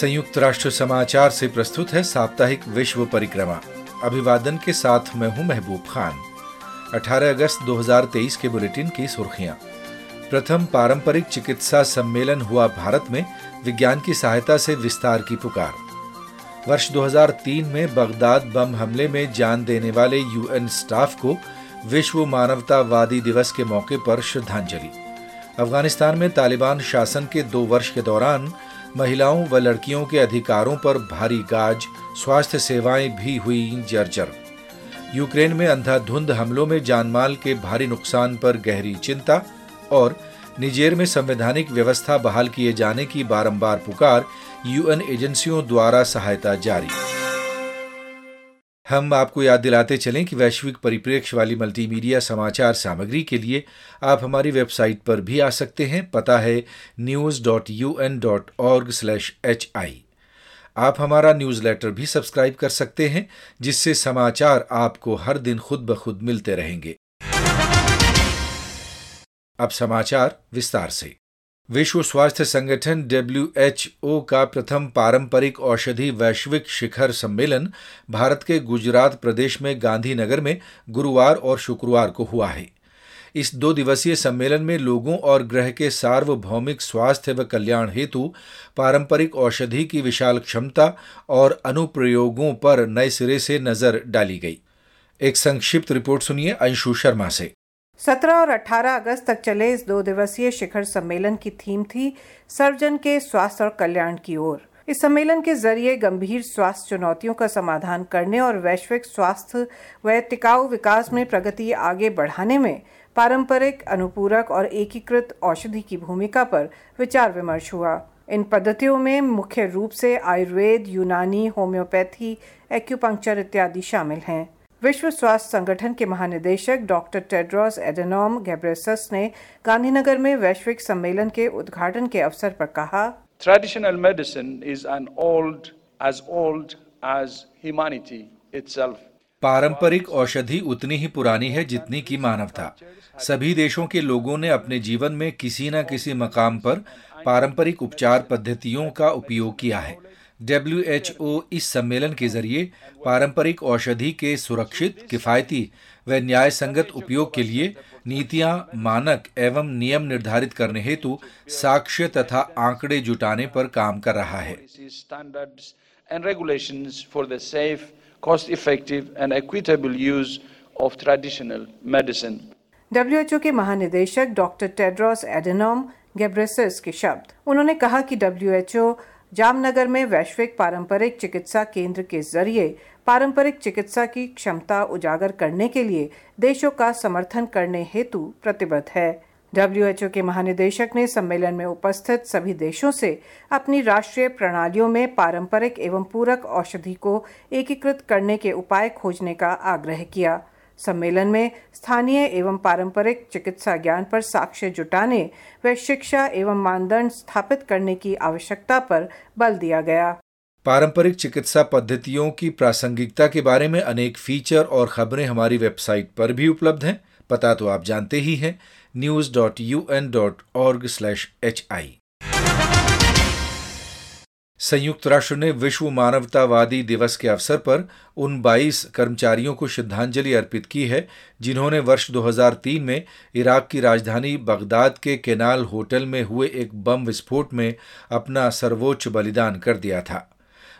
संयुक्त राष्ट्र समाचार से प्रस्तुत है साप्ताहिक विश्व परिक्रमा। अभिवादन के साथ मैं हूँ महबूब खान। 18 अगस्त 2023 के बुलेटिन की सुर्खियाँ। प्रथम पारंपरिक चिकित्सा सम्मेलन हुआ भारत में, विज्ञान की सहायता से विस्तार की पुकार। वर्ष 2003 में बगदाद बम हमले में जान देने वाले यूएन स्टाफ को विश्व मानवतावादी दिवस के मौके पर श्रद्धांजलि। अफ़गानिस्तान में तालिबान शासन के दो वर्ष के दौरान महिलाओं व लड़कियों के अधिकारों पर भारी गाज, स्वास्थ्य सेवाएँ भी हुई जर्जर। यूक्रेन में अंधाधुंध हमलों में जानमाल के भारी नुकसान पर गहरी चिंता और निजेर में संवैधानिक व्यवस्था बहाल किए जाने की बारंबार पुकार यूएन एजेंसियों द्वारा सहायता जारी। हम आपको याद दिलाते चलें कि वैश्विक परिप्रेक्ष्य वाली मल्टीमीडिया समाचार सामग्री के लिए आप हमारी वेबसाइट पर भी आ सकते हैं। पता है news dot U N dot org slash H I आप हमारा न्यूज़लेटर भी सब्सक्राइब कर सकते हैं, जिससे समाचार आपको हर दिन खुद ब खुद मिलते रहेंगे। अब समाचार विस्तार से। विश्व स्वास्थ्य संगठन डब्ल्यूएचओ का प्रथम पारंपरिक औषधि वैश्विक शिखर सम्मेलन भारत के गुजरात प्रदेश में गांधीनगर में गुरुवार और शुक्रवार को हुआ है। इस दो दिवसीय सम्मेलन में लोगों और ग्रह के सार्वभौमिक स्वास्थ्य व कल्याण हेतु पारंपरिक औषधि की विशाल क्षमता और अनुप्रयोगों पर नए सिरे से नज़र डाली गई। एक संक्षिप्त रिपोर्ट सुनिए अंशु शर्मा से। 17 और 18 अगस्त तक चले इस दो दिवसीय शिखर सम्मेलन की थीम थी सर्वजन के स्वास्थ्य और कल्याण की ओर। इस सम्मेलन के ज़रिए गंभीर स्वास्थ्य चुनौतियों का समाधान करने और वैश्विक स्वास्थ्य व टिकाऊ विकास में प्रगति आगे बढ़ाने में पारंपरिक, अनुपूरक और एकीकृत औषधि की भूमिका पर विचार विमर्श हुआ। इन पद्धतियों में मुख्य रूप से आयुर्वेद, यूनानी, होम्योपैथी, एक्यूपंक्चर इत्यादि शामिल हैं। विश्व स्वास्थ्य संगठन के महानिदेशक डॉक्टर टेड्रोस एडेनॉम गैब्रेसस ने गांधीनगर में वैश्विक सम्मेलन के उद्घाटन के अवसर पर कहा traditional medicine is an old as old as humanity itself पारंपरिक औषधि उतनी ही पुरानी है जितनी की मानवता सभी देशों के लोगों ने अपने जीवन में किसी न किसी मकाम पर पारंपरिक उपचार पद्धतियों का उपयोग किया है। डब्ल्यू एच ओ इस सम्मेलन के ज़रिए पारंपरिक औषधि के सुरक्षित किफायती व न्याय संगत उपयोग के लिए नीतियाँ मानक एवं नियम निर्धारित करने हेतु साक्ष्य तथा आंकड़े जुटाने पर काम कर रहा है cost effective and equitable use of traditional medicine. WHO के महानिदेशक डॉक्टर टेड्रोस एडेनॉम गेब्रेसस के शब्द उन्होंने कहा कि डब्ल्यूएचओ जामनगर में वैश्विक पारंपरिक चिकित्सा केंद्र के ज़रिए पारंपरिक चिकित्सा की क्षमता उजागर करने के लिए देशों का समर्थन करने हेतु प्रतिबद्ध है। डब्ल्यूएचओ के महानिदेशक ने सम्मेलन में उपस्थित सभी देशों से अपनी राष्ट्रीय प्रणालियों में पारंपरिक एवं पूरक औषधि को एकीकृत करने के उपाय खोजने का आग्रह किया। सम्मेलन में स्थानीय एवं पारंपरिक चिकित्सा ज्ञान पर साक्ष्य जुटाने व शिक्षा एवं मानदंड स्थापित करने की आवश्यकता पर बल दिया गया। पारंपरिक चिकित्सा पद्धतियों की प्रासंगिकता के बारे में अनेक फीचर और खबरें हमारी वेबसाइट पर भी उपलब्ध हैं। पता तो आप जानते ही हैं। News dot U N dot org slash H I संयुक्त राष्ट्र ने विश्व मानवतावादी दिवस के अवसर पर उन 22 कर्मचारियों को श्रद्धांजलि अर्पित की है, जिन्होंने वर्ष 2003 में इराक की राजधानी बगदाद के केनाल होटल में हुए एक बम विस्फोट में अपना सर्वोच्च बलिदान कर दिया था।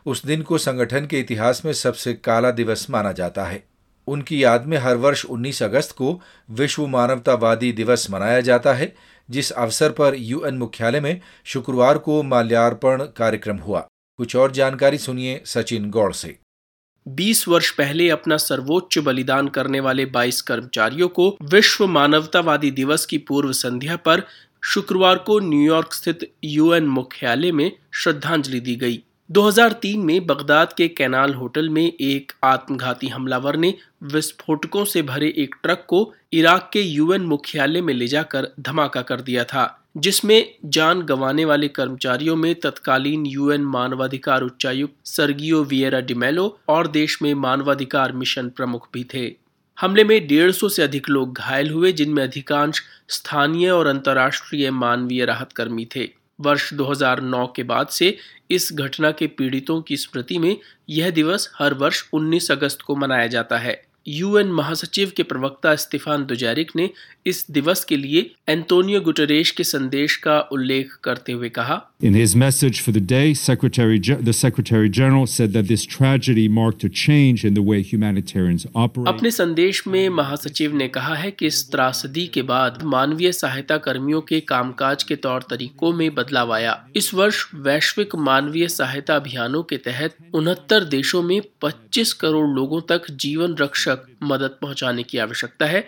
उस दिन को संगठन के इतिहास में सबसे काला दिवस माना जाता है। उनकी याद में हर वर्ष 19 अगस्त को विश्व मानवतावादी दिवस मनाया जाता है जिस अवसर पर यूएन मुख्यालय में शुक्रवार को माल्यार्पण कार्यक्रम हुआ। कुछ और जानकारी सुनिए सचिन गौड़ से। 20 वर्ष पहले अपना सर्वोच्च बलिदान करने वाले 22 कर्मचारियों को विश्व मानवतावादी दिवस की पूर्व संध्या पर शुक्रवार को न्यूयॉर्क स्थित यूएन मुख्यालय में श्रद्धांजलि दी गई। 2003 में बगदाद के कैनाल होटल में एक आत्मघाती हमलावर ने विस्फोटकों से भरे एक ट्रक को इराक के यूएन मुख्यालय में ले जाकर धमाका कर दिया था, जिसमें जान गंवाने वाले कर्मचारियों में तत्कालीन यूएन मानवाधिकार उच्चायुक्त सर्गियो वियरा डिमेलो और देश में मानवाधिकार मिशन प्रमुख भी थे। हमले में डेढ़ सौ से अधिक लोग घायल हुए, जिनमें अधिकांश स्थानीय और अंतर्राष्ट्रीय मानवीय राहत कर्मी थे। वर्ष 2009 के बाद से इस घटना के पीड़ितों की स्मृति में यह दिवस हर वर्ष 19 अगस्त को मनाया जाता है। यूएन महासचिव के प्रवक्ता स्टीफान दुजारिक ने इस दिवस के लिए एंटोनियो गुटरेश के संदेश का उल्लेख करते हुए कहा In his message for the day, Secretary, the Secretary General said that this tragedy marked a change in the way humanitarians operate. अपने संदेश में महासचिव ने कहा है कि इस त्रासदी के बाद मानवीय सहायता कर्मियों के कामकाज के तौर तरीकों में बदलाव आया इस वर्ष वैश्विक मानवीय सहायता अभियानों के तहत उनहत्तर देशों में 25 करोड़ लोगों तक जीवन रक्षक मदद पहुँचाने की आवश्यकता है,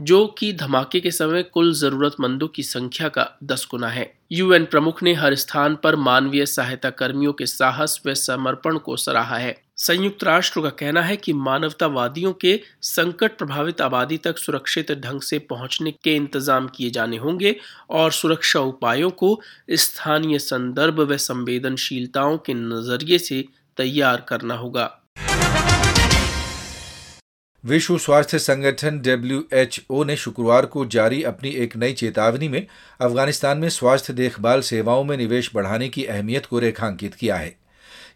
जो कि धमाके के समय कुल जरूरतमंदों की संख्या का दस गुना है। यूएन प्रमुख ने हर स्थान पर मानवीय सहायता कर्मियों के साहस व समर्पण को सराहा है। संयुक्त राष्ट्र का कहना है कि मानवतावादियों के संकट प्रभावित आबादी तक सुरक्षित ढंग से पहुँचने के इंतज़ाम किए जाने होंगे और सुरक्षा उपायों को स्थानीय संदर्भ व संवेदनशीलताओं के नज़रिए से तैयार करना होगा। विश्व स्वास्थ्य संगठन डब्ल्यूएचओ ने शुक्रवार को जारी अपनी एक नई चेतावनी में अफ़गानिस्तान में स्वास्थ्य देखभाल सेवाओं में निवेश बढ़ाने की अहमियत को रेखांकित किया है।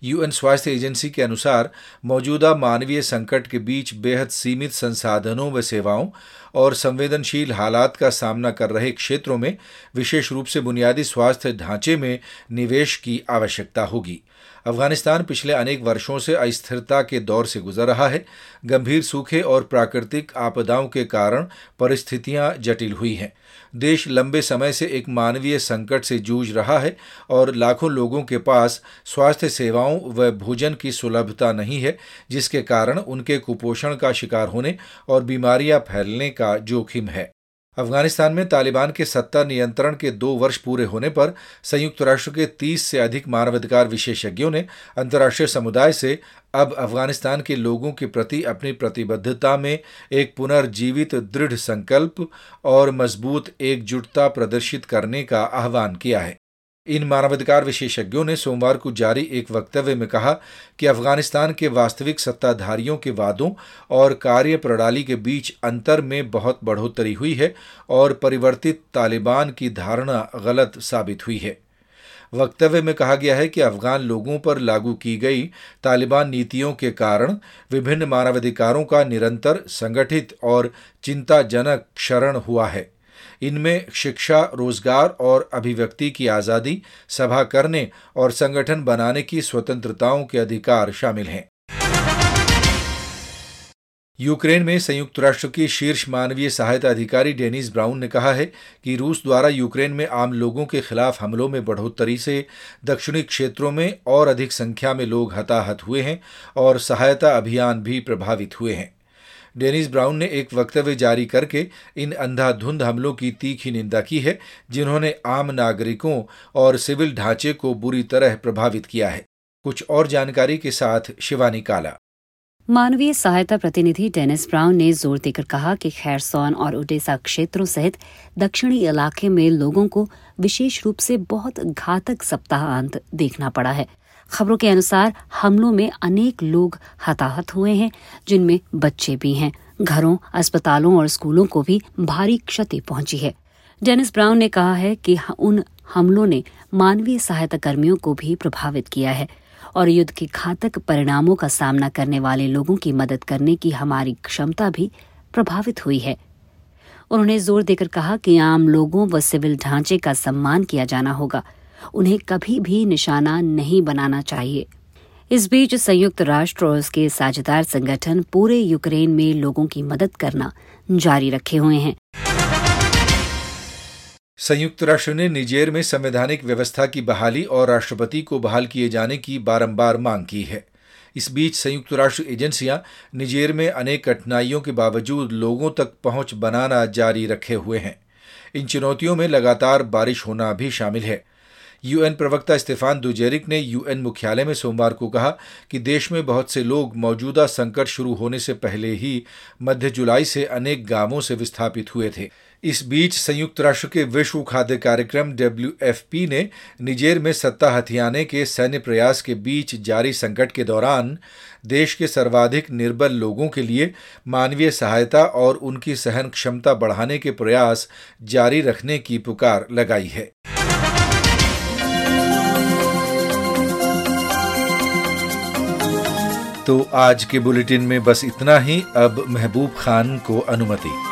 यूएन स्वास्थ्य एजेंसी के अनुसार मौजूदा मानवीय संकट के बीच बेहद सीमित संसाधनों व सेवाओं और संवेदनशील हालात का सामना कर रहे क्षेत्रों में विशेष रूप से बुनियादी स्वास्थ्य ढांचे में निवेश की आवश्यकता होगी। अफ़गानिस्तान पिछले अनेक वर्षों से अस्थिरता के दौर से गुजर रहा है। गंभीर सूखे और प्राकृतिक आपदाओं के कारण परिस्थितियाँ जटिल हुई हैं। देश लंबे समय से एक मानवीय संकट से जूझ रहा है और लाखों लोगों के पास स्वास्थ्य सेवाओं व भोजन की सुलभता नहीं है, जिसके कारण उनके कुपोषण का शिकार होने और बीमारियाँ फैलने का जोखिम है। अफ़गानिस्तान में तालिबान के सत्ता नियंत्रण के दो वर्ष पूरे होने पर संयुक्त राष्ट्र के तीस से अधिक मानवाधिकार विशेषज्ञों ने अंतर्राष्ट्रीय समुदाय से अब अफ़गानिस्तान के लोगों के प्रति अपनी प्रतिबद्धता में एक पुनर्जीवित दृढ़ संकल्प और मज़बूत एकजुटता प्रदर्शित करने का आह्वान किया है। इन मानवाधिकार विशेषज्ञों ने सोमवार को जारी एक वक्तव्य में कहा कि अफ़गानिस्तान के वास्तविक सत्ताधारियों के वादों और कार्य प्रणाली के बीच अंतर में बहुत बढ़ोतरी हुई है और परिवर्तित तालिबान की धारणा गलत साबित हुई है। वक्तव्य में कहा गया है कि अफगान लोगों पर लागू की गई तालिबान नीतियों के कारण विभिन्न मानवाधिकारों का निरंतर संगठित और चिंताजनक क्षरण हुआ है। इनमें शिक्षा, रोज़गार और अभिव्यक्ति की आज़ादी, सभा करने और संगठन बनाने की स्वतंत्रताओं के अधिकार शामिल हैं। यूक्रेन में संयुक्त राष्ट्र की शीर्ष मानवीय सहायता अधिकारी डेनिस ब्राउन ने कहा है कि रूस द्वारा यूक्रेन में आम लोगों के खिलाफ हमलों में बढ़ोतरी से दक्षिणी क्षेत्रों में और अधिक संख्या में लोग हताहत हुए हैं और सहायता अभियान भी प्रभावित हुए हैं। डेनिस ब्राउन ने एक वक्तव्य जारी करके इन अंधाधुंध हमलों की तीखी निंदा की है, जिन्होंने आम नागरिकों और सिविल ढांचे को बुरी तरह प्रभावित किया है। कुछ और जानकारी के साथ शिवानी काला। मानवीय सहायता प्रतिनिधि डेनिस ब्राउन ने ज़ोर देकर कहा कि खैरसौन और ओडेसा क्षेत्रों सहित दक्षिणी इलाके में लोगों को विशेष रूप से बहुत घातक सप्ताहांत देखना पड़ा है। खबरों के अनुसार हमलों में अनेक लोग हताहत हुए हैं, जिनमें बच्चे भी हैं। घरों, अस्पतालों और स्कूलों को भी भारी क्षति पहुँची है। डेनिस ब्राउन ने कहा है कि उन हमलों ने मानवीय सहायता कर्मियों को भी प्रभावित किया है और युद्ध के घातक परिणामों का सामना करने वाले लोगों की मदद करने की हमारी क्षमता भी प्रभावित हुई है। उन्होंने ज़ोर देकर कहा कि आम लोगों व सिविल ढांचे का सम्मान किया जाना होगा। उन्हें कभी भी निशाना नहीं बनाना चाहिए। इस बीच संयुक्त राष्ट्र और उसके साझेदार संगठन पूरे यूक्रेन में लोगों की मदद करना जारी रखे हुए हैं। संयुक्त राष्ट्र ने निजेर में संवैधानिक व्यवस्था की बहाली और राष्ट्रपति को बहाल किए जाने की बारंबार मांग की है। इस बीच संयुक्त राष्ट्र एजेंसियाँ निजेर में अनेक कठिनाइयों के बावजूद लोगों तक पहुँच बनाना जारी रखे हुए हैं। इन चुनौतियों में लगातार बारिश होना भी शामिल है। यूएन प्रवक्ता स्टेफान दुजेरिक ने यूएन मुख्यालय में सोमवार को कहा कि देश में बहुत से लोग मौजूदा संकट शुरू होने से पहले ही मध्य जुलाई से अनेक गाँवों से विस्थापित हुए थे। इस बीच संयुक्त राष्ट्र के विश्व खाद्य कार्यक्रम डब्ल्यूएफपी ने निजेर में सत्ता हथियाने के सैन्य प्रयास के बीच जारी संकट के दौरान देश के सर्वाधिक निर्बल लोगों के लिए मानवीय सहायता और उनकी सहन क्षमता बढ़ाने के प्रयास जारी रखने की पुकार लगाई है। तो आज के बुलेटिन में बस इतना ही। अब महबूब खान को अनुमति।